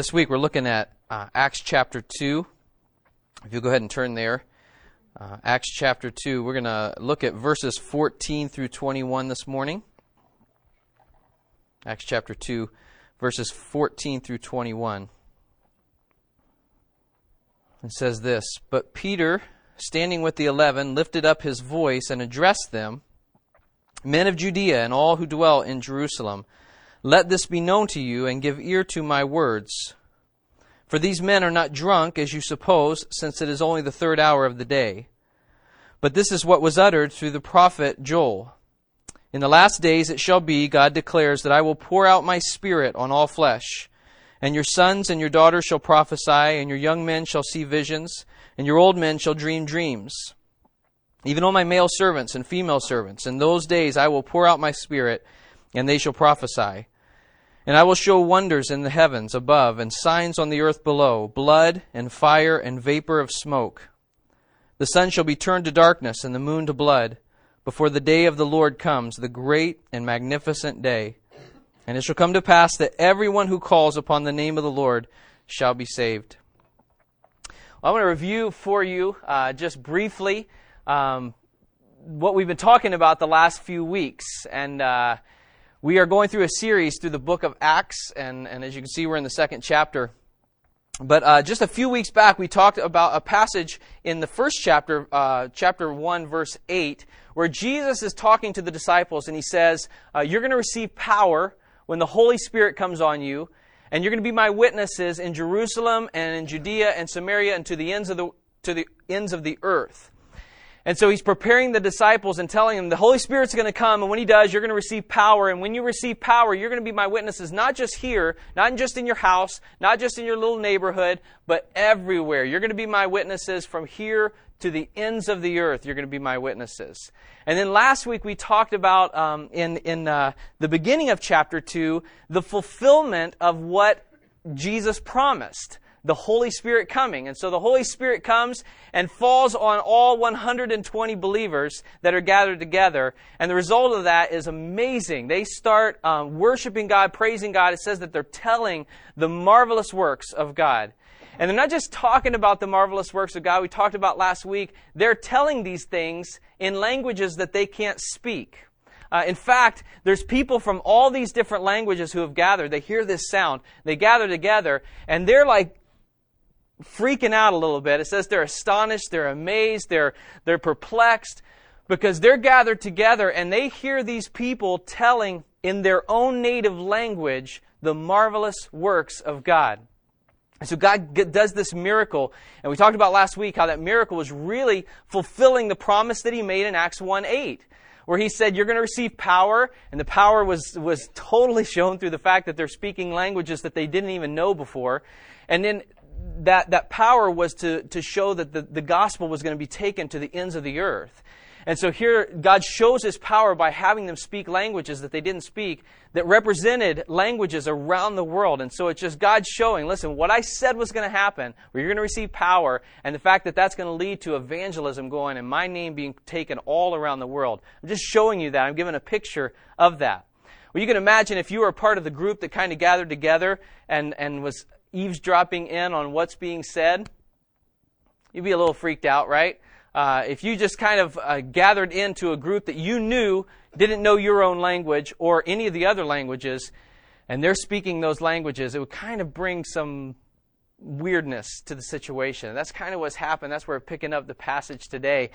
this week we're looking at uh, Acts chapter 2. If you'll go ahead and turn there. Uh, Acts chapter 2. We're going to look at verses 14 through 21 this morning. Acts chapter 2, verses 14 through 21. It says this But Peter, standing with the eleven, lifted up his voice and addressed them Men of Judea and all who dwell in Jerusalem, let this be known to you, and give ear to my words. For these men are not drunk, as you suppose, since it is only the third hour of the day. But this is what was uttered through the prophet Joel. In the last days it shall be, God declares, that I will pour out my spirit on all flesh. And your sons and your daughters shall prophesy, and your young men shall see visions, and your old men shall dream dreams. Even on my male servants and female servants, in those days I will pour out my spirit, and they shall prophesy. And I will show wonders in the heavens above, and signs on the earth below blood, and fire, and vapor of smoke. The sun shall be turned to darkness, and the moon to blood before the day of the Lord comes, the great and magnificent day. And it shall come to pass that everyone who calls upon the name of the Lord shall be saved. Well, I want to review for you uh, just briefly um, what we've been talking about the last few weeks. And uh, we are going through a series through the book of Acts. And, and as you can see, we're in the second chapter. But uh, just a few weeks back, we talked about a passage in the first chapter, uh, chapter 1, verse 8, where Jesus is talking to the disciples and he says, uh, You're going to receive power when the Holy Spirit comes on you, and you're going to be my witnesses in Jerusalem and in Judea and Samaria and to the ends of the, to the, ends of the earth. And so he's preparing the disciples and telling them the Holy Spirit's going to come, and when he does, you're going to receive power. And when you receive power, you're going to be my witnesses, not just here, not just in your house, not just in your little neighborhood, but everywhere. You're going to be my witnesses from here to the ends of the earth. You're going to be my witnesses. And then last week we talked about um, in in uh, the beginning of chapter two the fulfillment of what Jesus promised the Holy Spirit coming. And so the Holy Spirit comes and falls on all 120 believers that are gathered together. And the result of that is amazing. They start um, worshiping God, praising God. It says that they're telling the marvelous works of God. And they're not just talking about the marvelous works of God we talked about last week. They're telling these things in languages that they can't speak. Uh, in fact, there's people from all these different languages who have gathered. They hear this sound. They gather together, and they're like freaking out a little bit. It says they're astonished, they're amazed, they're, they're perplexed because they're gathered together and they hear these people telling in their own native language the marvelous works of God. And so God does this miracle, and we talked about last week how that miracle was really fulfilling the promise that He made in Acts 1 8 where he said, You're going to receive power. And the power was, was totally shown through the fact that they're speaking languages that they didn't even know before. And then that, that power was to, to show that the, the gospel was going to be taken to the ends of the earth. And so here, God shows his power by having them speak languages that they didn't speak that represented languages around the world. And so it's just God showing, listen, what I said was going to happen, where you're going to receive power, and the fact that that's going to lead to evangelism going and my name being taken all around the world. I'm just showing you that. I'm giving a picture of that. Well, you can imagine if you were a part of the group that kind of gathered together and, and was eavesdropping in on what's being said, you'd be a little freaked out, right? Uh, if you just kind of uh, gathered into a group that you knew didn't know your own language or any of the other languages, and they're speaking those languages, it would kind of bring some weirdness to the situation. That's kind of what's happened. That's where we're picking up the passage today.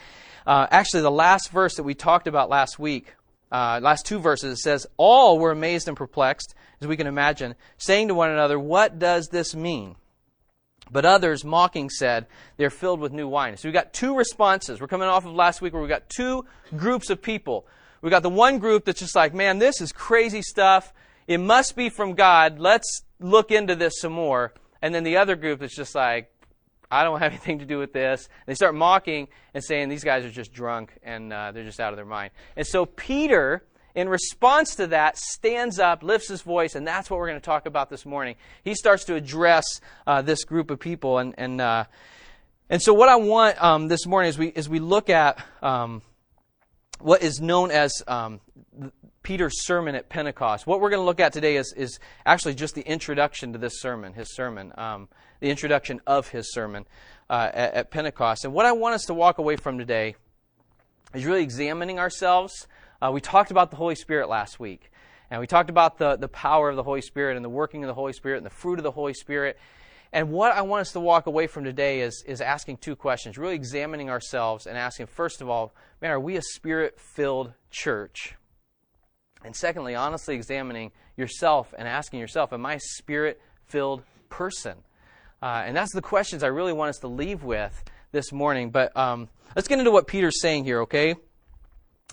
Uh, actually, the last verse that we talked about last week, uh, last two verses, it says, All were amazed and perplexed as we can imagine, saying to one another, What does this mean? But others, mocking, said, They're filled with new wine. So we've got two responses. We're coming off of last week where we've got two groups of people. We've got the one group that's just like, Man, this is crazy stuff. It must be from God. Let's look into this some more. And then the other group that's just like, I don't have anything to do with this. And they start mocking and saying these guys are just drunk and uh, they're just out of their mind. And so Peter in response to that, stands up, lifts his voice, and that's what we're going to talk about this morning. He starts to address uh, this group of people, and and uh, and so what I want um, this morning is we as we look at um, what is known as um, Peter's sermon at Pentecost. What we're going to look at today is, is actually just the introduction to this sermon, his sermon, um, the introduction of his sermon uh, at, at Pentecost. And what I want us to walk away from today is really examining ourselves. Uh, we talked about the Holy Spirit last week, and we talked about the, the power of the Holy Spirit and the working of the Holy Spirit and the fruit of the Holy Spirit. And what I want us to walk away from today is, is asking two questions, really examining ourselves and asking, first of all, man, are we a spirit filled church? And secondly, honestly examining yourself and asking yourself, Am I a spirit filled person? Uh, and that's the questions I really want us to leave with this morning. But um, let's get into what Peter's saying here, okay?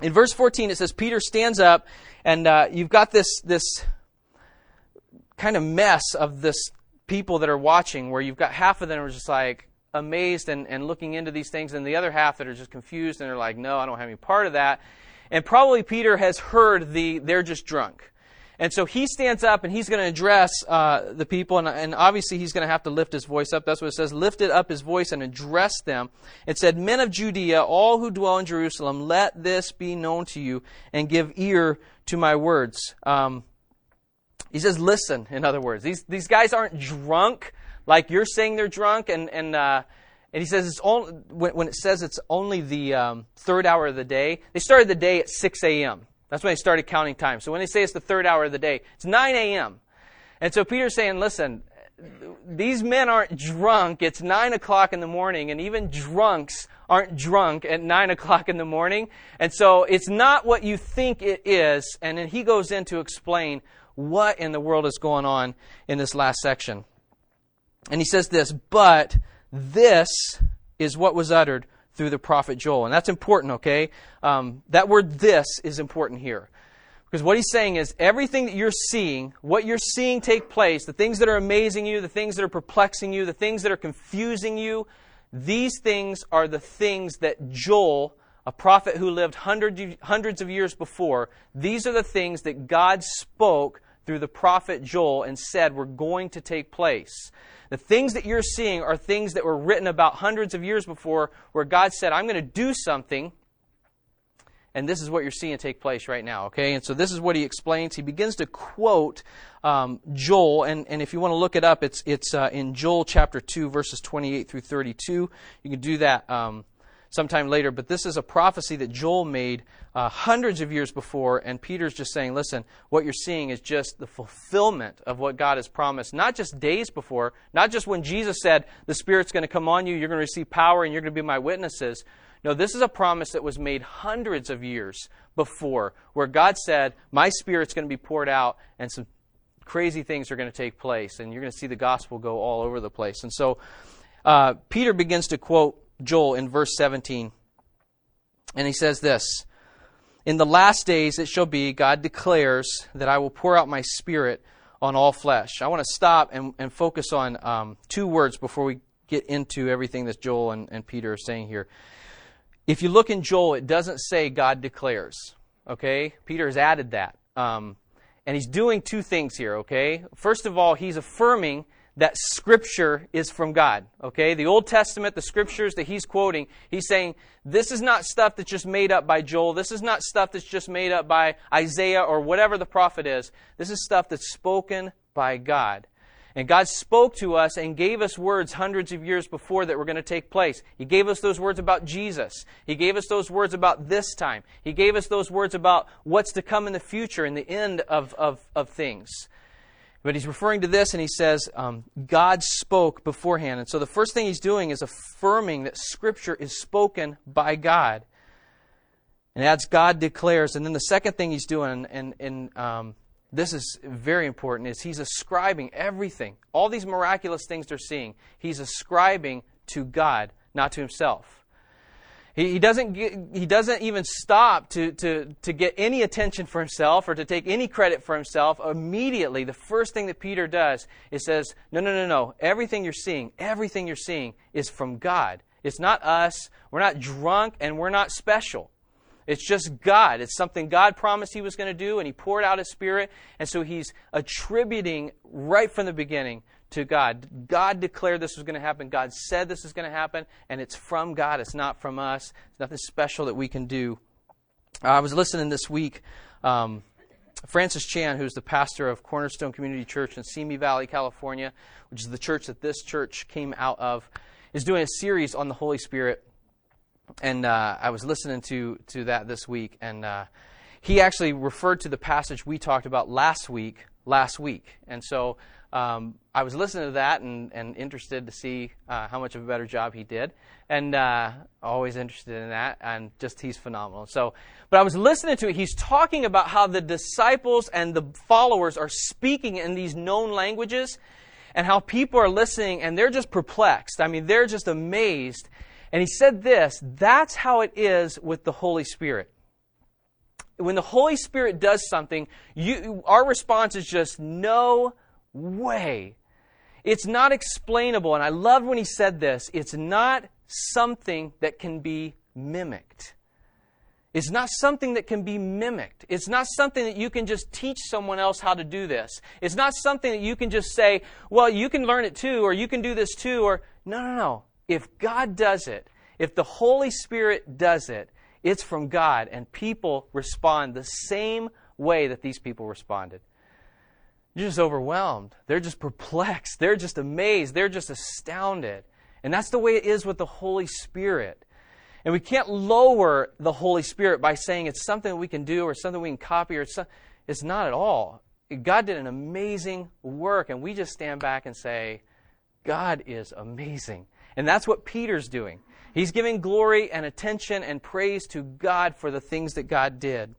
In verse 14, it says, Peter stands up, and uh, you've got this, this kind of mess of this people that are watching where you've got half of them are just like amazed and, and looking into these things, and the other half that are just confused and they're like, no, I don't have any part of that. And probably Peter has heard the they're just drunk. And so he stands up and he's going to address uh, the people, and, and obviously he's going to have to lift his voice up. That's what it says. Lifted up his voice and addressed them. It said, Men of Judea, all who dwell in Jerusalem, let this be known to you, and give ear to my words. Um, he says, Listen, in other words. These, these guys aren't drunk like you're saying they're drunk, and, and uh, and he says it's only, when, when it says it's only the um, third hour of the day, they started the day at 6 a.m. That's when they started counting time. So when they say it's the third hour of the day, it's 9 a.m. And so Peter's saying, listen, these men aren't drunk. It's 9 o'clock in the morning, and even drunks aren't drunk at 9 o'clock in the morning. And so it's not what you think it is. And then he goes in to explain what in the world is going on in this last section. And he says this, but this is what was uttered through the prophet Joel. And that's important, okay? Um, that word this is important here. Because what he's saying is everything that you're seeing, what you're seeing take place, the things that are amazing you, the things that are perplexing you, the things that are confusing you, these things are the things that Joel, a prophet who lived hundreds of years before, these are the things that God spoke through the prophet Joel and said were going to take place. The things that you're seeing are things that were written about hundreds of years before, where God said, I'm going to do something. And this is what you're seeing take place right now, okay? And so this is what he explains. He begins to quote um, Joel, and, and if you want to look it up, it's, it's uh, in Joel chapter 2, verses 28 through 32. You can do that um, sometime later, but this is a prophecy that Joel made uh, hundreds of years before, and Peter's just saying, listen, what you're seeing is just the fulfillment of what God has promised, not just days before, not just when Jesus said, the Spirit's going to come on you, you're going to receive power, and you're going to be my witnesses. No, this is a promise that was made hundreds of years before, where God said, My Spirit's going to be poured out, and some crazy things are going to take place, and you're going to see the gospel go all over the place. And so uh, Peter begins to quote Joel in verse 17. And he says this In the last days it shall be, God declares, that I will pour out my spirit on all flesh. I want to stop and, and focus on um, two words before we get into everything that Joel and, and Peter are saying here. If you look in Joel, it doesn't say God declares. Okay? Peter has added that. Um, and he's doing two things here, okay? First of all, he's affirming that Scripture is from God. Okay? The Old Testament, the Scriptures that he's quoting, he's saying, this is not stuff that's just made up by Joel. This is not stuff that's just made up by Isaiah or whatever the prophet is. This is stuff that's spoken by God. And God spoke to us and gave us words hundreds of years before that were going to take place. He gave us those words about Jesus. He gave us those words about this time. He gave us those words about what's to come in the future and the end of, of, of things. But he's referring to this and he says, um, God spoke beforehand. And so the first thing he's doing is affirming that Scripture is spoken by God. And as God declares. And then the second thing he's doing, and, and um, this is very important, is he's ascribing everything, all these miraculous things they're seeing, he's ascribing to God, not to himself. He, doesn't get, he doesn't even stop to, to, to get any attention for himself or to take any credit for himself. Immediately, the first thing that Peter does is says, No, no, no, no. Everything you're seeing, everything you're seeing is from God. It's not us. We're not drunk and we're not special. It's just God. It's something God promised He was going to do, and He poured out His Spirit. And so He's attributing right from the beginning to God. God declared this was going to happen. God said this is going to happen, and it's from God. It's not from us. It's nothing special that we can do. I was listening this week. Um, Francis Chan, who's the pastor of Cornerstone Community Church in Simi Valley, California, which is the church that this church came out of, is doing a series on the Holy Spirit. And uh, I was listening to, to that this week, and uh, he actually referred to the passage we talked about last week, last week. And so um, I was listening to that and, and interested to see uh, how much of a better job he did, and uh, always interested in that. And just he's phenomenal. So, but I was listening to it. He's talking about how the disciples and the followers are speaking in these known languages, and how people are listening and they're just perplexed. I mean, they're just amazed. And he said this: That's how it is with the Holy Spirit when the Holy Spirit does something, you, our response is just no way. It's not explainable. And I love when he said this. It's not something that can be mimicked. It's not something that can be mimicked. It's not something that you can just teach someone else how to do this. It's not something that you can just say, well, you can learn it too, or you can do this too, or no, no, no. If God does it, if the Holy Spirit does it, it's from God, and people respond the same way that these people responded. You're just overwhelmed. They're just perplexed. They're just amazed. They're just astounded. And that's the way it is with the Holy Spirit. And we can't lower the Holy Spirit by saying it's something we can do or something we can copy or it's, it's not at all. God did an amazing work, and we just stand back and say, God is amazing. And that's what Peter's doing. He's giving glory and attention and praise to God for the things that God did.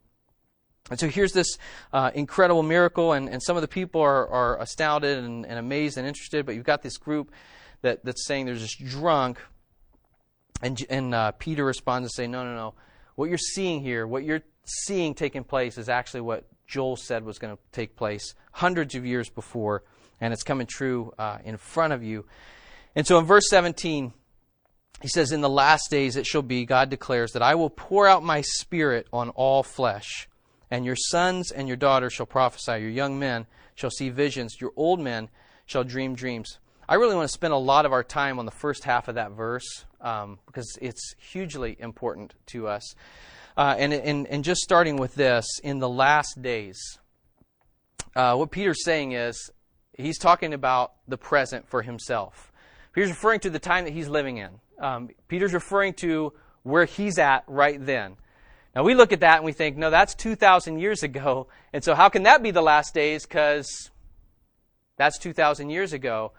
And so here's this uh, incredible miracle, and, and some of the people are, are astounded and, and, amazed and interested, but you've got this group that, that's saying they're just drunk. And, and uh, Peter responds and say, No, no, no. What you're seeing here, what you're seeing taking place, is actually what Joel said was going to take place hundreds of years before, and it's coming true uh, in front of you. And so in verse 17, he says, In the last days it shall be, God declares, that I will pour out my spirit on all flesh. And your sons and your daughters shall prophesy, your young men shall see visions, your old men shall dream dreams. I really want to spend a lot of our time on the first half of that verse um, because it's hugely important to us. Uh, and, and, and just starting with this, in the last days, uh, what Peter's saying is he's talking about the present for himself. Peter's referring to the time that he's living in. Um, Peter's referring to where he's at right then. Now we look at that and we think, no, that's 2,000 years ago. And so how can that be the last days? Because that's 2,000 years ago.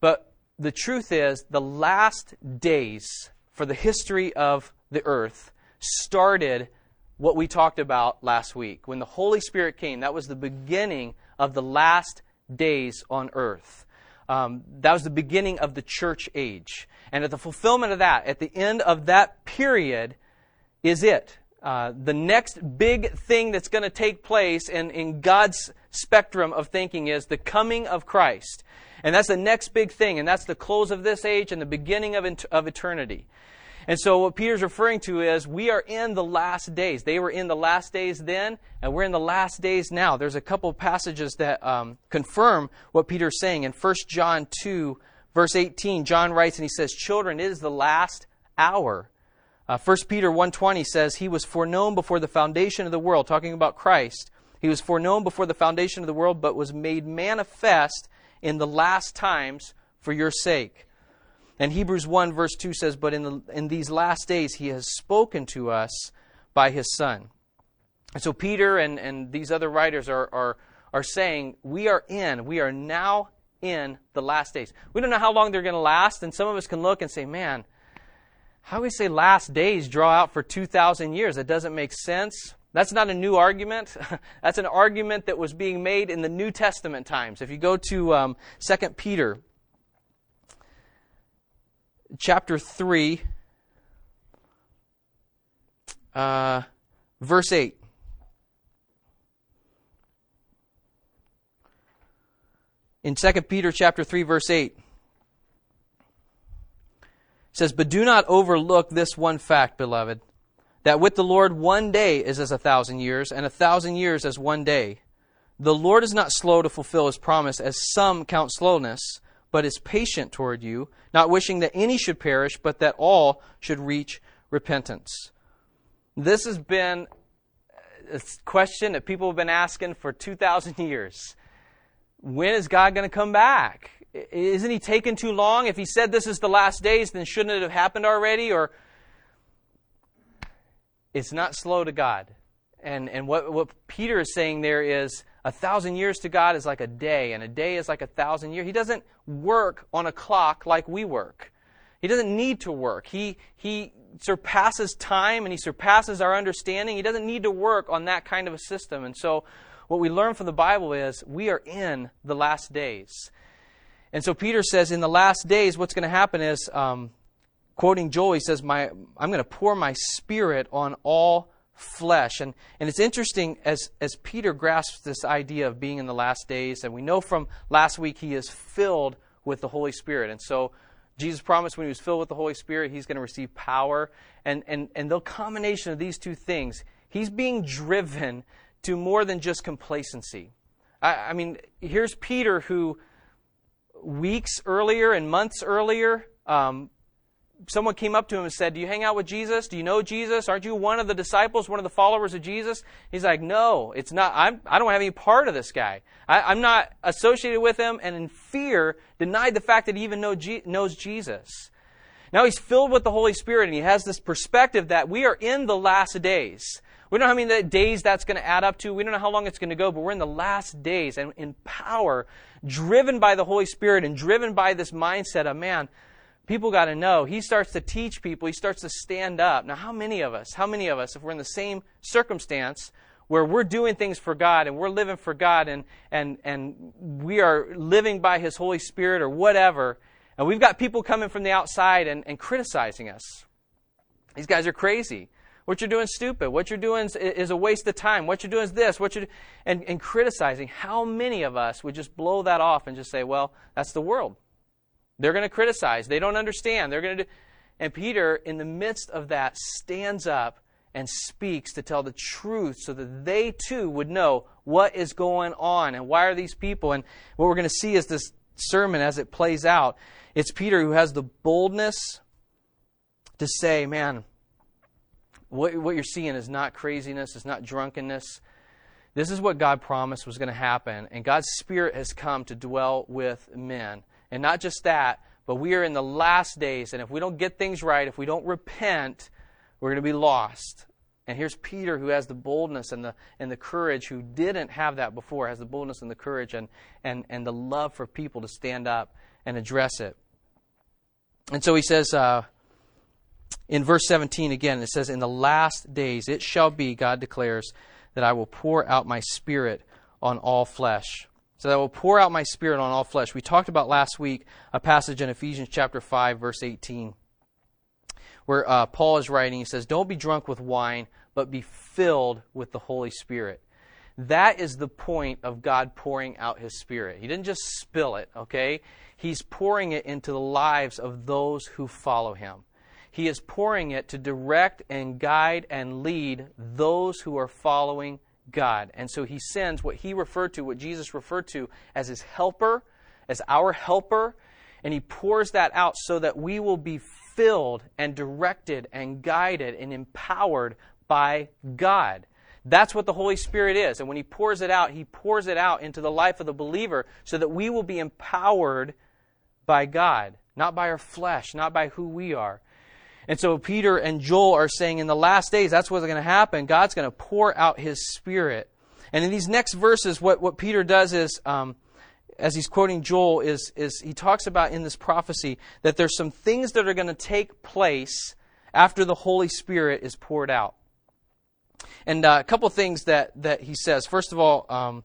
But the truth is, the last days for the history of the earth started what we talked about last week. When the Holy Spirit came, that was the beginning of the last days on earth. Um, that was the beginning of the church age. And at the fulfillment of that, at the end of that period, is it. Uh, the next big thing that's going to take place in, in God's spectrum of thinking is the coming of Christ. And that's the next big thing, and that's the close of this age and the beginning of, of eternity. And so, what Peter's referring to is we are in the last days. They were in the last days then, and we're in the last days now. There's a couple passages that um, confirm what Peter's saying. In 1 John 2, verse 18, John writes and he says, Children, it is the last hour. Uh, 1 Peter 1.20 says, He was foreknown before the foundation of the world, talking about Christ. He was foreknown before the foundation of the world, but was made manifest in the last times for your sake. And Hebrews 1, verse 2 says, But in, the, in these last days he has spoken to us by his Son. And so Peter and, and these other writers are, are, are saying, We are in, we are now in the last days. We don't know how long they're going to last, and some of us can look and say, Man, how do we say last days draw out for 2,000 years? That doesn't make sense. That's not a new argument. That's an argument that was being made in the New Testament times. If you go to um, 2 Peter chapter 3, uh, verse 8. In 2 Peter chapter 3 verse 8 says, But do not overlook this one fact, beloved, that with the Lord one day is as a thousand years, and a thousand years as one day. The Lord is not slow to fulfill his promise, as some count slowness, but is patient toward you, not wishing that any should perish, but that all should reach repentance. This has been a question that people have been asking for 2,000 years. When is God going to come back? Isn't he taking too long? If he said this is the last days, then shouldn't it have happened already? Or it's not slow to God. And, and what, what Peter is saying there is a thousand years to God is like a day, and a day is like a thousand years. He doesn't work on a clock like we work. He doesn't need to work. He, he surpasses time and he surpasses our understanding. He doesn't need to work on that kind of a system. And so, what we learn from the Bible is we are in the last days. And so, Peter says, in the last days, what's going to happen is, um, quoting Joel, he says, my, I'm going to pour my spirit on all flesh. And, and it's interesting as, as Peter grasps this idea of being in the last days, and we know from last week he is filled with the Holy Spirit. And so, Jesus promised when he was filled with the Holy Spirit, he's going to receive power. And, and, and the combination of these two things, he's being driven to more than just complacency. I, I mean, here's Peter who weeks earlier and months earlier um, someone came up to him and said, Do you hang out with Jesus? Do you know Jesus? Aren't you one of the disciples, one of the followers of Jesus? He's like, No, it's not. I'm, I don't have any part of this guy. I, am not associated with him, and in fear, denied the fact that he even know, knows Jesus. Now he's filled with the Holy Spirit, and he has this perspective that we are in the last days. We don't know how many days that's going to add up to. We don't know how long it's going to go, but we're in the last days and in power, driven by the Holy Spirit and driven by this mindset of, man, people got to know. He starts to teach people, he starts to stand up. Now, how many of us, how many of us, if we're in the same circumstance where we're doing things for God and we're living for God and, and, and we are living by His Holy Spirit or whatever, and we've got people coming from the outside and, and criticizing us? These guys are crazy. What you're doing is stupid. What you're doing is, is, a waste of time. What you're doing is this. What you're and, and criticizing. How many of us would just blow that off and just say, "Well, that's the world. They're going to criticize. They don't understand. They're going to. And Peter, in the midst of that, stands up and speaks to tell the truth so that they too would know what is going on and why are these people. And what we're going to see is this sermon as it plays out. It's Peter who has the boldness to say, man, what, what you're seeing is not craziness, it's not drunkenness. This is what God promised was going to happen. And God's Spirit has come to dwell with men. And not just that, but we are in the last days, and if we don't get things right, if we don't repent, we're going to be lost. And here's Peter who has the boldness and the, and the courage, who didn't have that before, has the boldness and the courage and, and, and the love for people to stand up and address it. And so he says uh, in verse 17 again, it says, In the last days it shall be, God declares, that I will pour out my spirit on all flesh so that I will pour out my spirit on all flesh. We talked about last week a passage in Ephesians chapter 5, verse 18, where uh, Paul is writing. He says, Don't be drunk with wine, but be filled with the Holy Spirit. That is the point of God pouring out His Spirit. He didn't just spill it, okay? He's pouring it into the lives of those who follow Him. He is pouring it to direct and guide and lead those who are following God. And so he sends what he referred to, what Jesus referred to as his helper, as our helper, and he pours that out so that we will be filled and directed and guided and empowered by God. That's what the Holy Spirit is. And when he pours it out, he pours it out into the life of the believer so that we will be empowered by God, not by our flesh, not by who we are. And so Peter and Joel are saying in the last days, that's what's going to happen. God's going to pour out his spirit. And in these next verses, what, what Peter does is, um, as he's quoting Joel, is, is he talks about in this prophecy that there's some things that are going to take place after the Holy Spirit is poured out. And uh, a couple things that, that he says. First of all, um,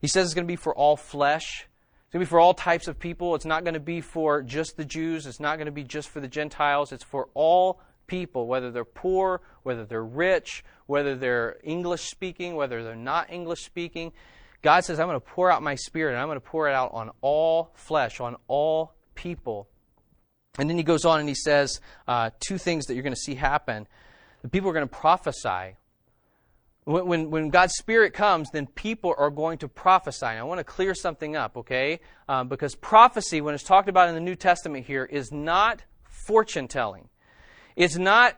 he says it's going to be for all flesh. It's going to be for all types of people. It's not going to be for just the Jews. It's not going to be just for the Gentiles. It's for all people, whether they're poor, whether they're rich, whether they're English speaking, whether they're not English speaking. God says, I'm going to pour out my spirit, and I'm going to pour it out on all flesh, on all people. And then he goes on and he says uh, two things that you're going to see happen. The people are going to prophesy when, when, God's Spirit comes, then people are going to prophesy. And I want to clear something up, okay? Um, because prophecy, when it's talked about in the New Testament here, is not fortune telling. It's not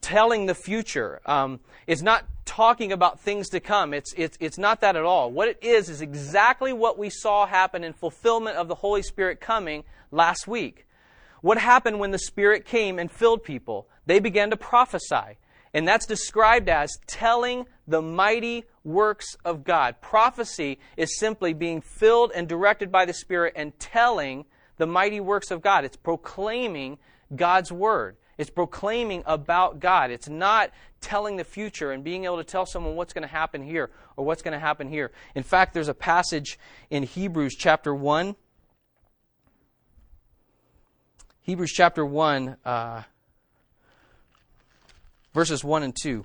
telling the future. Um, it's not talking about things to come. It's, it's, it's not that at all. What it is, is exactly what we saw happen in fulfillment of the Holy Spirit coming last week. What happened when the Spirit came and filled people? They began to prophesy. And that's described as telling the mighty works of God. Prophecy is simply being filled and directed by the Spirit and telling the mighty works of God. It's proclaiming God's Word. It's proclaiming about God. It's not telling the future and being able to tell someone what's going to happen here or what's going to happen here. In fact, there's a passage in Hebrews chapter 1. Hebrews chapter 1, uh, verses 1 and 2.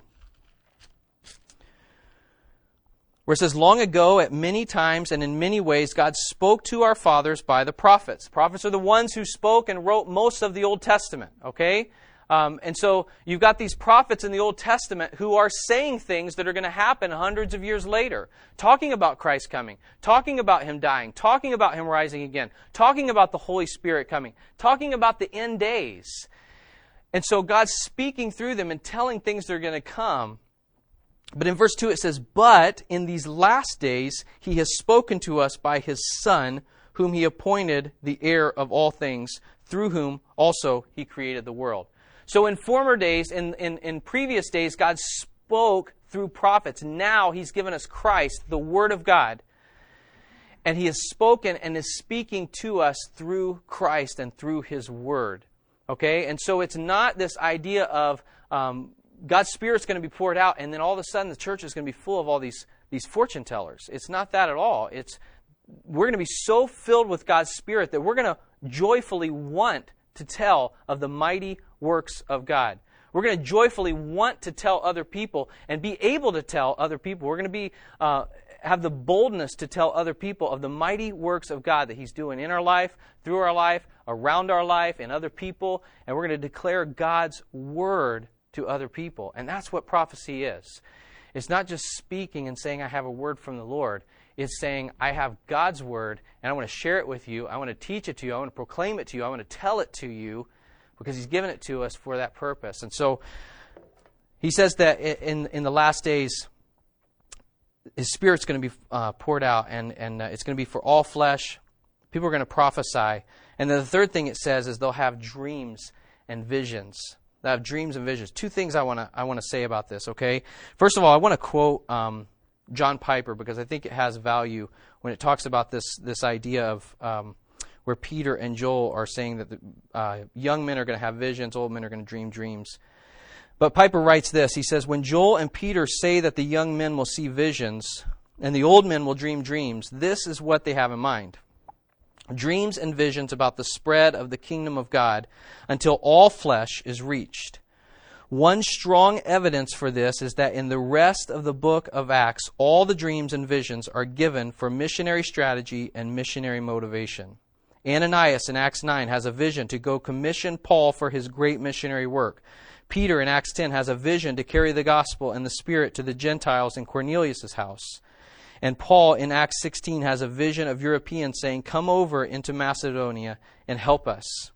where it says, Long ago, at many times and in many ways, God spoke to our fathers by the prophets. Prophets are the ones who spoke and wrote most of the Old Testament, okay? Um, and so you've got these prophets in the Old Testament who are saying things that are going to happen hundreds of years later, talking about Christ coming, talking about Him dying, talking about Him rising again, talking about the Holy Spirit coming, talking about the end days. And so God's speaking through them and telling things that are going to come. But in verse 2 it says, But in these last days he has spoken to us by his Son, whom he appointed the heir of all things, through whom also he created the world. So in former days, in, in, in previous days, God spoke through prophets. Now he's given us Christ, the Word of God. And he has spoken and is speaking to us through Christ and through his Word. Okay? And so it's not this idea of um, God's Spirit's going to be poured out, and then all of a sudden the church is going to be full of all these, these fortune tellers. It's not that at all. It's we're going to be so filled with God's Spirit that we're going to joyfully want to tell of the mighty works of God. We're going to joyfully want to tell other people and be able to tell other people. We're going to be uh, have the boldness to tell other people of the mighty works of God that He's doing in our life, through our life, around our life, and other people, and we're going to declare God's word to other people. And that's what prophecy is. It's not just speaking and saying, I have a word from the Lord. It's saying, I have God's word, and I want to share it with you. I want to teach it to you. I want to proclaim it to you. I want to tell it to you because He's given it to us for that purpose. And so He says that in, in the last days, His Spirit's going to be uh, poured out, and, and uh, it's going to be for all flesh. People are going to prophesy. And then the third thing it says is they'll have dreams and visions that have dreams and visions. Two things I want to I want to say about this. Okay, first of all, I want to quote um, John Piper because I think it has value when it talks about this this idea of um, where Peter and Joel are saying that the, uh, young men are going to have visions, old men are going to dream dreams. But Piper writes this. He says, When Joel and Peter say that the young men will see visions and the old men will dream dreams, this is what they have in mind dreams and visions about the spread of the kingdom of God until all flesh is reached. One strong evidence for this is that in the rest of the book of Acts, all the dreams and visions are given for missionary strategy and missionary motivation. Ananias in Acts 9 has a vision to go commission Paul for his great missionary work. Peter in Acts 10 has a vision to carry the gospel and the Spirit to the Gentiles in Cornelius' house. And Paul in Acts 16 has a vision of Europeans saying, Come over into Macedonia and help us.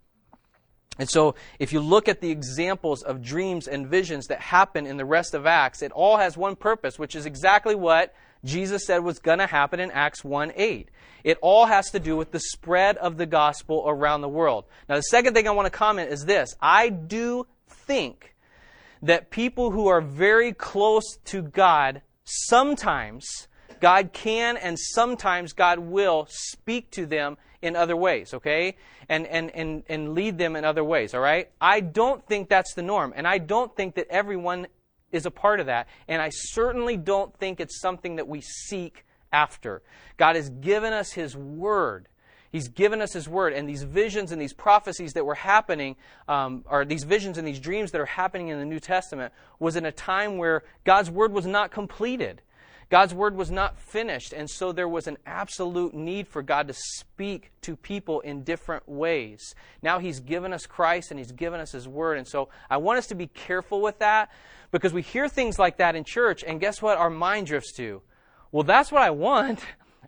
And so, if you look at the examples of dreams and visions that happen in the rest of Acts, it all has one purpose, which is exactly what Jesus said was going to happen in Acts 1 8. It all has to do with the spread of the gospel around the world. Now, the second thing I want to comment is this I do think that people who are very close to God sometimes God can and sometimes God will speak to them in other ways, okay? And, and, and, and lead them in other ways, all right? I don't think that's the norm. And I don't think that everyone is a part of that. And I certainly don't think it's something that we seek after. God has given us His Word. He's given us His Word. And these visions and these prophecies that were happening, um, or these visions and these dreams that are happening in the New Testament, was in a time where God's Word was not completed. God's word was not finished, and so there was an absolute need for God to speak to people in different ways. Now He's given us Christ and He's given us His word, and so I want us to be careful with that because we hear things like that in church, and guess what? Our mind drifts to. Well, that's what I want.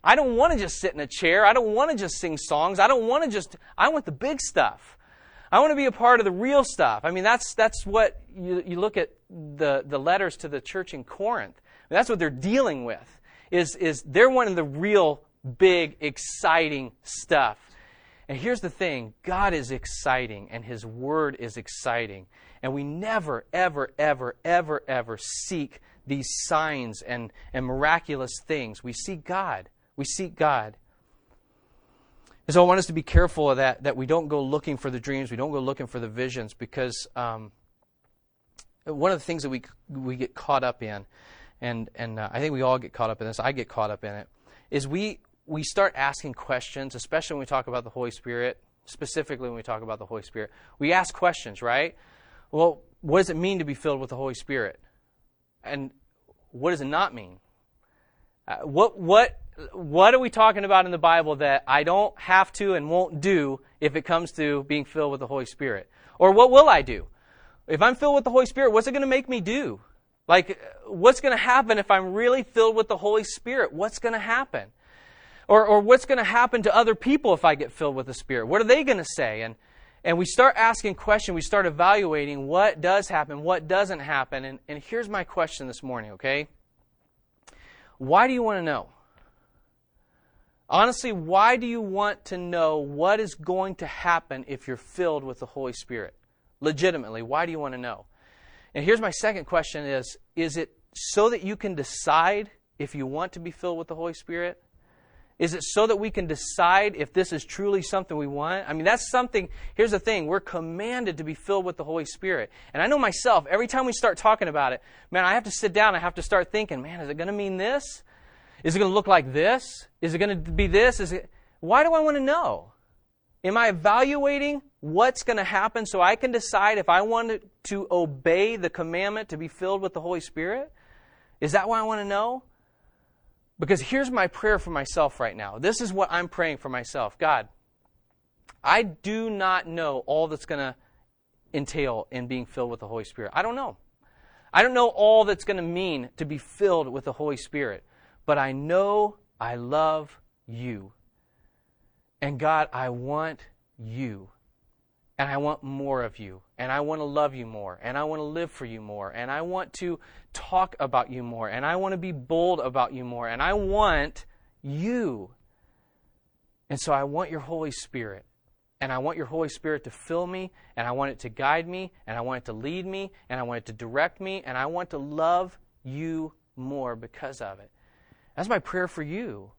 I don't want to just sit in a chair. I don't want to just sing songs. I don't want to just, I want the big stuff. I want to be a part of the real stuff. I mean, that's, that's what you, you look at the, the letters to the church in Corinth. That's what they're dealing with, is, is they're wanting the real, big, exciting stuff. And here's the thing God is exciting, and His Word is exciting. And we never, ever, ever, ever, ever seek these signs and, and miraculous things. We seek God. We seek God. And so I want us to be careful of that, that we don't go looking for the dreams, we don't go looking for the visions, because um, one of the things that we, we get caught up in, and, and uh, I think we all get caught up in this, I get caught up in it, is we, we start asking questions, especially when we talk about the Holy Spirit, specifically when we talk about the Holy Spirit. We ask questions, right? Well, what does it mean to be filled with the Holy Spirit? And what does it not mean? Uh, what, what what are we talking about in the Bible that I don't have to and won't do if it comes to being filled with the Holy Spirit? Or what will I do? If I'm filled with the Holy Spirit, what's it going to make me do? Like, what's going to happen if I'm really filled with the Holy Spirit? What's going to happen? Or, or what's going to happen to other people if I get filled with the Spirit? What are they going to say? And, and we start asking questions, we start evaluating what does happen, what doesn't happen. And, and here's my question this morning, okay? Why do you want to know? Honestly, why do you want to know what is going to happen if you're filled with the Holy Spirit? Legitimately, why do you want to know? And here's my second question is is it so that you can decide if you want to be filled with the Holy Spirit? Is it so that we can decide if this is truly something we want? I mean, that's something. Here's the thing we're commanded to be filled with the Holy Spirit. And I know myself, every time we start talking about it, man, I have to sit down, I have to start thinking, man, is it going to mean this? Is it going to look like this? Is it going to be this? Is it Why do I want to know? Am I evaluating what's going to happen so I can decide if I want to obey the commandment to be filled with the Holy Spirit? Is that why I want to know? Because here's my prayer for myself right now. This is what I'm praying for myself. God, I do not know all that's going to entail in being filled with the Holy Spirit. I don't know. I don't know all that's going to mean to be filled with the Holy Spirit but I know I love you. And God, I want you. And I want more of you. And I want to love you more. And I want to live for you more. And I want to talk about you more. And I want to be bold about you more. And I want you. And so I want your Holy Spirit. And I want your Holy Spirit to fill me. And I want it to guide me. And I want it to lead me. And I want it to direct me. And I want to love you more because of it. That's my prayer for you.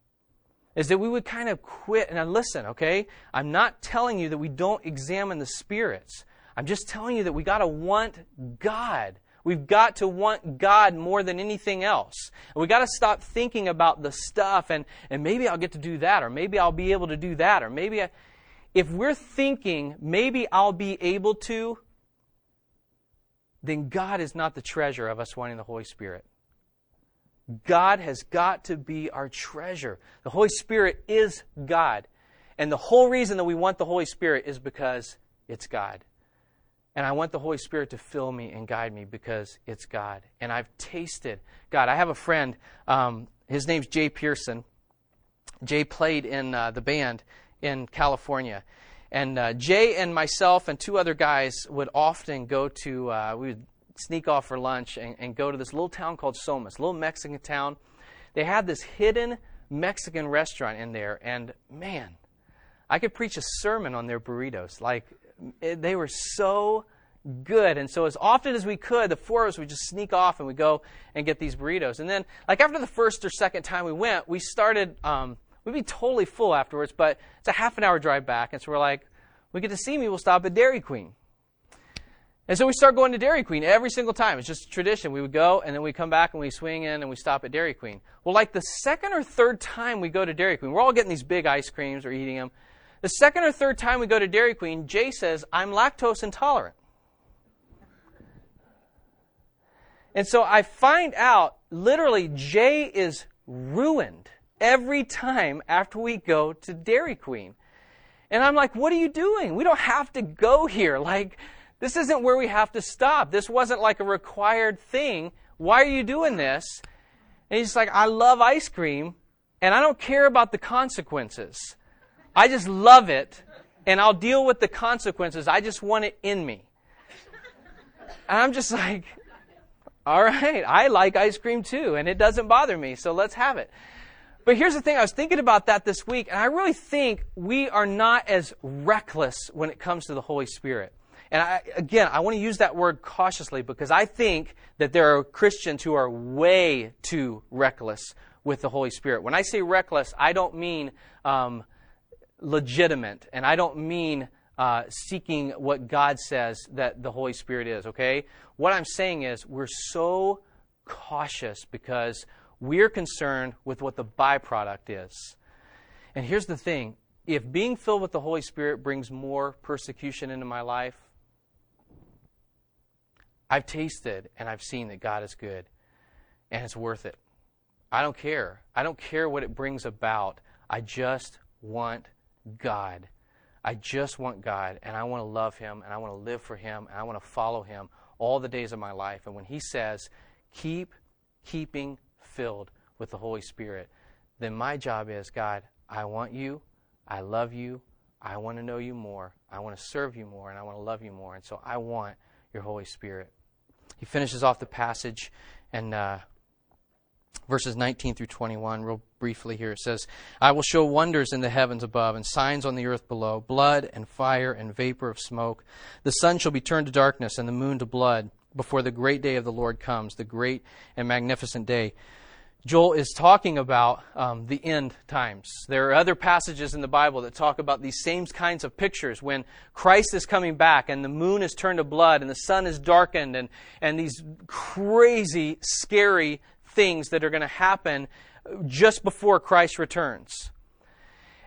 Is that we would kind of quit. And listen, okay? I'm not telling you that we don't examine the spirits. I'm just telling you that we got to want God. We've got to want God more than anything else. And we got to stop thinking about the stuff and, and maybe I'll get to do that, or maybe I'll be able to do that, or maybe I, if we're thinking maybe I'll be able to, then God is not the treasure of us wanting the Holy Spirit. God has got to be our treasure. The Holy Spirit is God. And the whole reason that we want the Holy Spirit is because it's God. And I want the Holy Spirit to fill me and guide me because it's God. And I've tasted God. I have a friend, um, his name's Jay Pearson. Jay played in uh, the band in California. And uh, Jay and myself and two other guys would often go to, uh, we would sneak off for lunch and, and go to this little town called Somis, little Mexican town. They had this hidden Mexican restaurant in there, and man, I could preach a sermon on their burritos. Like, it, they were so good. And so, as often as we could, the four of us would just sneak off and we go and get these burritos. And then, like, after the first or second time we went, we started, um, we'd be totally full afterwards, but it's a half an hour drive back. And so, we're like, we get to Simi, we'll stop at Dairy Queen. And so we start going to Dairy Queen every single time. It's just a tradition. We would go and then we come back and we swing in and we stop at Dairy Queen. Well, like the second or third time we go to Dairy Queen, we're all getting these big ice creams or eating them. The second or third time we go to Dairy Queen, Jay says, I'm lactose intolerant. And so I find out literally Jay is ruined every time after we go to Dairy Queen. And I'm like, what are you doing? We don't have to go here. Like, this isn't where we have to stop. This wasn't like a required thing. Why are you doing this? And he's like, I love ice cream and I don't care about the consequences. I just love it and I'll deal with the consequences. I just want it in me. And I'm just like, all right, I like ice cream too, and it doesn't bother me, so let's have it. But here's the thing I was thinking about that this week, and I really think we are not as reckless when it comes to the Holy Spirit. And I, again, I want to use that word cautiously because I think that there are Christians who are way too reckless with the Holy Spirit. When I say reckless, I don't mean um, legitimate, and I don't mean uh, seeking what God says that the Holy Spirit is, okay? What I'm saying is we're so cautious because we're concerned with what the byproduct is. And here's the thing if being filled with the Holy Spirit brings more persecution into my life, I've tasted and I've seen that God is good and it's worth it. I don't care. I don't care what it brings about. I just want God. I just want God and I want to love Him and I want to live for Him and I want to follow Him all the days of my life. And when He says, keep keeping filled with the Holy Spirit, then my job is God, I want you. I love you. I want to know you more. I want to serve you more and I want to love you more. And so I want your Holy Spirit. He finishes off the passage and uh, verses 19 through 21, real briefly here. It says, I will show wonders in the heavens above and signs on the earth below blood and fire and vapor of smoke. The sun shall be turned to darkness and the moon to blood before the great day of the Lord comes, the great and magnificent day. Joel is talking about um, the end times. There are other passages in the Bible that talk about these same kinds of pictures when Christ is coming back and the moon is turned to blood and the sun is darkened and, and these crazy, scary things that are going to happen just before Christ returns.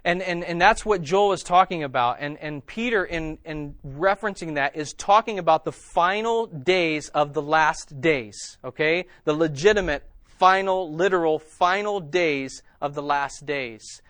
And, and, and that's what Joel is talking about. And, and Peter, in, in referencing that, is talking about the final days of the last days, okay? The legitimate final, literal, final days of the last days.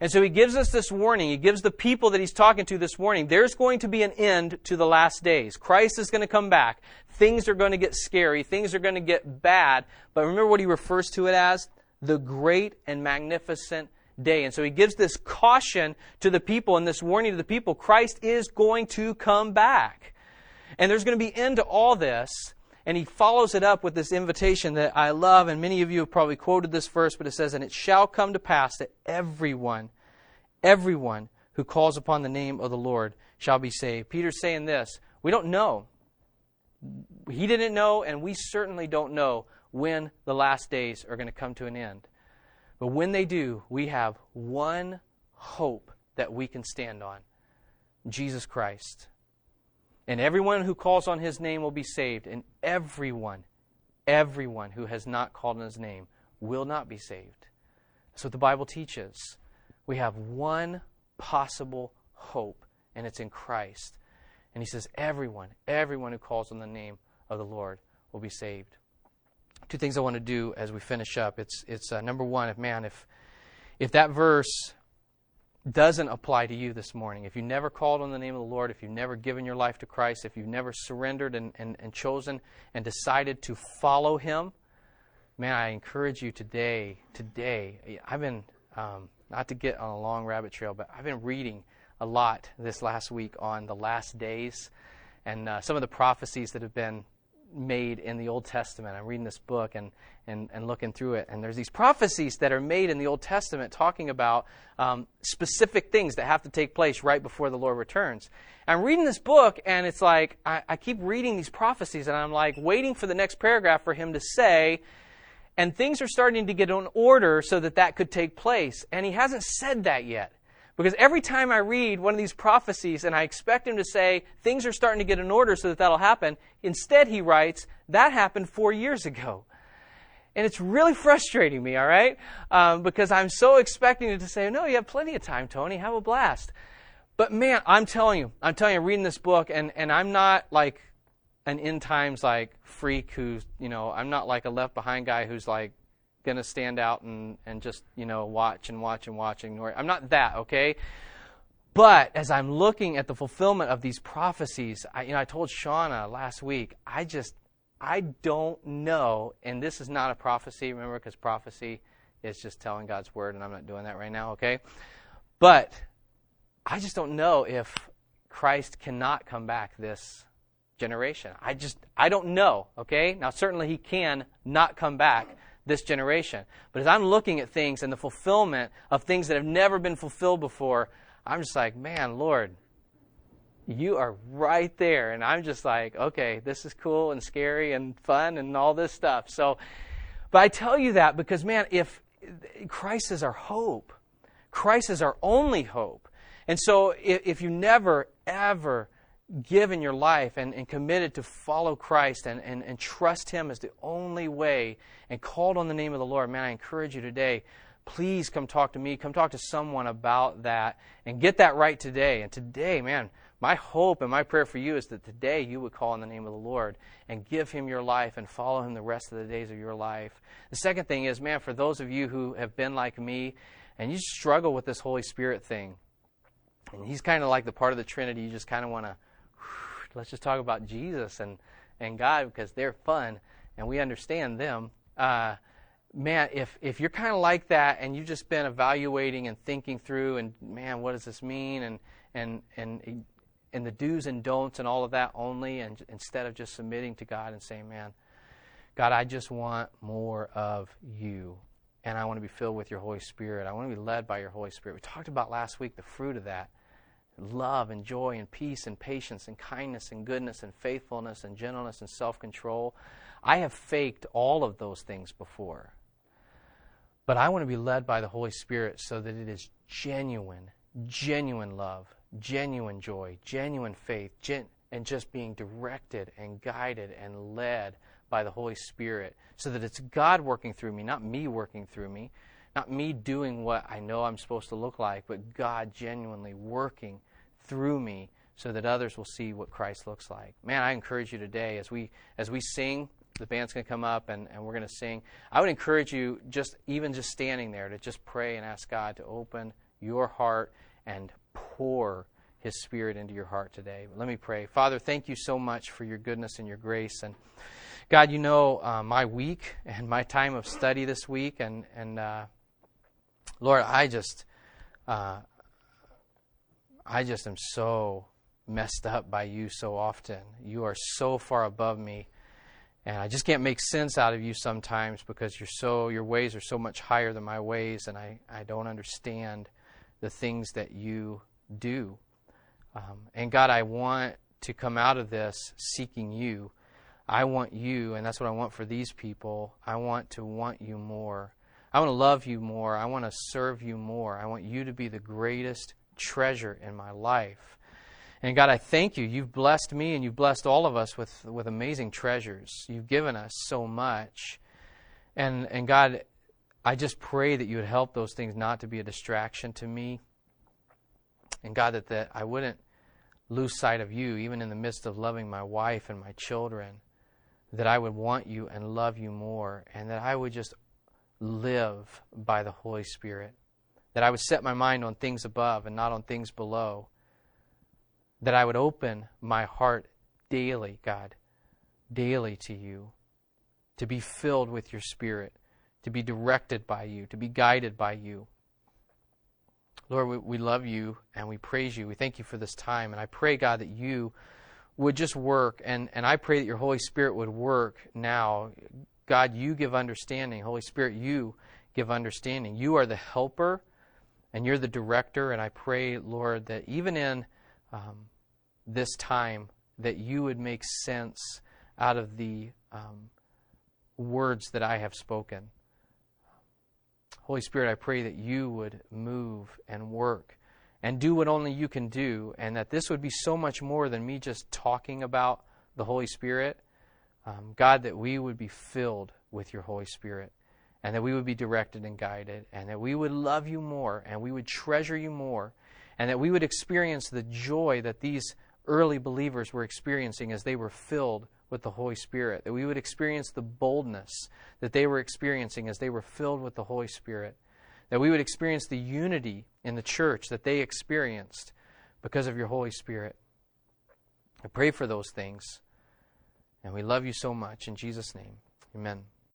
And so he gives us this warning. He gives the people that he's talking to this warning. There's going to be an end to the last days. Christ is going to come back. Things are going to get scary. Things are going to get bad. But remember what he refers to it as? The great and magnificent day. And so he gives this caution to the people and this warning to the people. Christ is going to come back. And there's going to be end to all this. And he follows it up with this invitation that I love, and many of you have probably quoted this verse, but it says, And it shall come to pass that everyone, everyone who calls upon the name of the Lord shall be saved. Peter's saying this we don't know. He didn't know, and we certainly don't know when the last days are going to come to an end. But when they do, we have one hope that we can stand on Jesus Christ. And everyone who calls on his name will be saved, and everyone, everyone who has not called on his name will not be saved. That's what the Bible teaches. We have one possible hope, and it's in Christ. And he says, everyone, everyone who calls on the name of the Lord will be saved. Two things I want to do as we finish up. It's, it's uh, number one, if man, if, if that verse doesn't apply to you this morning, if you never called on the name of the Lord, if you've never given your life to Christ, if you've never surrendered and, and, and chosen and decided to follow Him, man, I encourage you today, today, I've been, um, not to get on a long rabbit trail, but I've been reading a lot this last week on the last days and uh, some of the prophecies that have been made in the Old Testament. I'm reading this book and, and, and looking through it, and there's these prophecies that are made in the Old Testament talking about um, specific things that have to take place right before the Lord returns. I'm reading this book, and it's like I, I keep reading these prophecies, and I'm like waiting for the next paragraph for him to say, and things are starting to get in order so that that could take place. And he hasn't said that yet. Because every time I read one of these prophecies and I expect him to say, things are starting to get in order so that that'll happen, instead he writes, that happened four years ago. And it's really frustrating me, all right? Um, because I'm so expecting it to say, no, you have plenty of time, Tony. Have a blast. But man, I'm telling you, I'm telling you, I'm reading this book and, and I'm not like an end times like freak who's, you know, I'm not like a left behind guy who's like going to stand out and, and just, you know, watch and watch and watch and ignore. I'm not that, okay? But as I'm looking at the fulfillment of these prophecies, I, you know, I told Shauna last week, I just, I don't know, and this is not a prophecy, remember, because prophecy is just telling God's word, and I'm not doing that right now, okay? But I just don't know if Christ cannot come back this generation. I just, I don't know, okay? Now, certainly he can not come back this generation. But as I'm looking at things and the fulfillment of things that have never been fulfilled before, I'm just like, man, Lord, you are right there. And I'm just like, okay, this is cool and scary and fun and all this stuff. So, but I tell you that because, man, if Christ is our hope, Christ is our only hope. And so if, if you never, ever given your life and, and committed to follow Christ and, and, and trust Him as the only way and called on the name of the Lord, man, I encourage you today, please come talk to me. Come talk to someone about that and get that right today. And today, man, my hope and my prayer for you is that today you would call on the name of the Lord and give Him your life and follow Him the rest of the days of your life. The second thing is, man, for those of you who have been like me and you struggle with this Holy Spirit thing, and He's kind of like the part of the Trinity you just kind of want to let's just talk about Jesus and, and God because they're fun and we understand them. Uh, man, if, if you're kind of like that and you've just been evaluating and thinking through and man, what does this mean and and and and the do's and don'ts and all of that only, and instead of just submitting to God and saying, man, God, I just want more of you. And I want to be filled with your Holy Spirit. I want to be led by your Holy Spirit. We talked about last week the fruit of that love and joy and peace and patience and kindness and goodness and faithfulness and gentleness and self control. I have faked all of those things before. But I want to be led by the Holy Spirit so that it is genuine, genuine love, genuine joy, genuine faith, gen- and just being directed and guided and led by the Holy Spirit so that it's God working through me, not me working through me, not me doing what I know I'm supposed to look like, but God genuinely working through me so that others will see what Christ looks like. Man, I encourage you today as we as we sing, the band's to come up and, and we're to sing. I would encourage you just even just standing there to just pray and ask God to open your heart and pour his spirit into your heart today. Let me pray. Father, thank you so much for your goodness and your grace and God, you know uh, my week and my time of study this week, and and uh, Lord, I just uh, I just am so messed up by you so often. You are so far above me. And I just can't make sense out of you sometimes because you're so your ways are so much higher than my ways and I, I don't understand the things that you do. Um, and God, I want to come out of this seeking you. I want you, and that's what I want for these people. I want to want you more. I want to love you more. I want to serve you more. I want you to be the greatest treasure in my life. And God, I thank you. You've blessed me and you've blessed all of us with, with amazing treasures. You've given us so much. And, and God, I just pray that you would help those things not to be a distraction to me. And God, that, that I wouldn't lose sight of you, even in the midst of loving my wife and my children, that I would want you and love you more, and that I would just live by the Holy Spirit that I would set my mind on things above and not on things below, that I would open my heart daily, God, daily to you, to be filled with your Spirit, to be directed by you, to be guided by you. Lord, we, we love you and we praise you. We thank you for this time. And I pray, God, that you would just work. And, and I pray that your Holy Spirit would work now. God, you give understanding. Holy Spirit, you give understanding. You are the helper and you're the director. And I pray, Lord, that even in um, this time, that you would make sense out of the um, words that I have spoken. Holy Spirit, I pray that you would move and work and do what only you can do, and that this would be so much more than me just talking about the Holy Spirit. Um, God, that we would be filled with your Holy Spirit and that we would be directed and guided, and that we would love you more, and we would treasure you more, and that we would experience the joy that these early believers were experiencing as they were filled with the Holy Spirit, that we would experience the boldness that they were experiencing as they were filled with the Holy Spirit, that we would experience the unity in the church that they experienced because of your Holy Spirit. I pray for those things, and we love you so much. In Jesus' name, amen.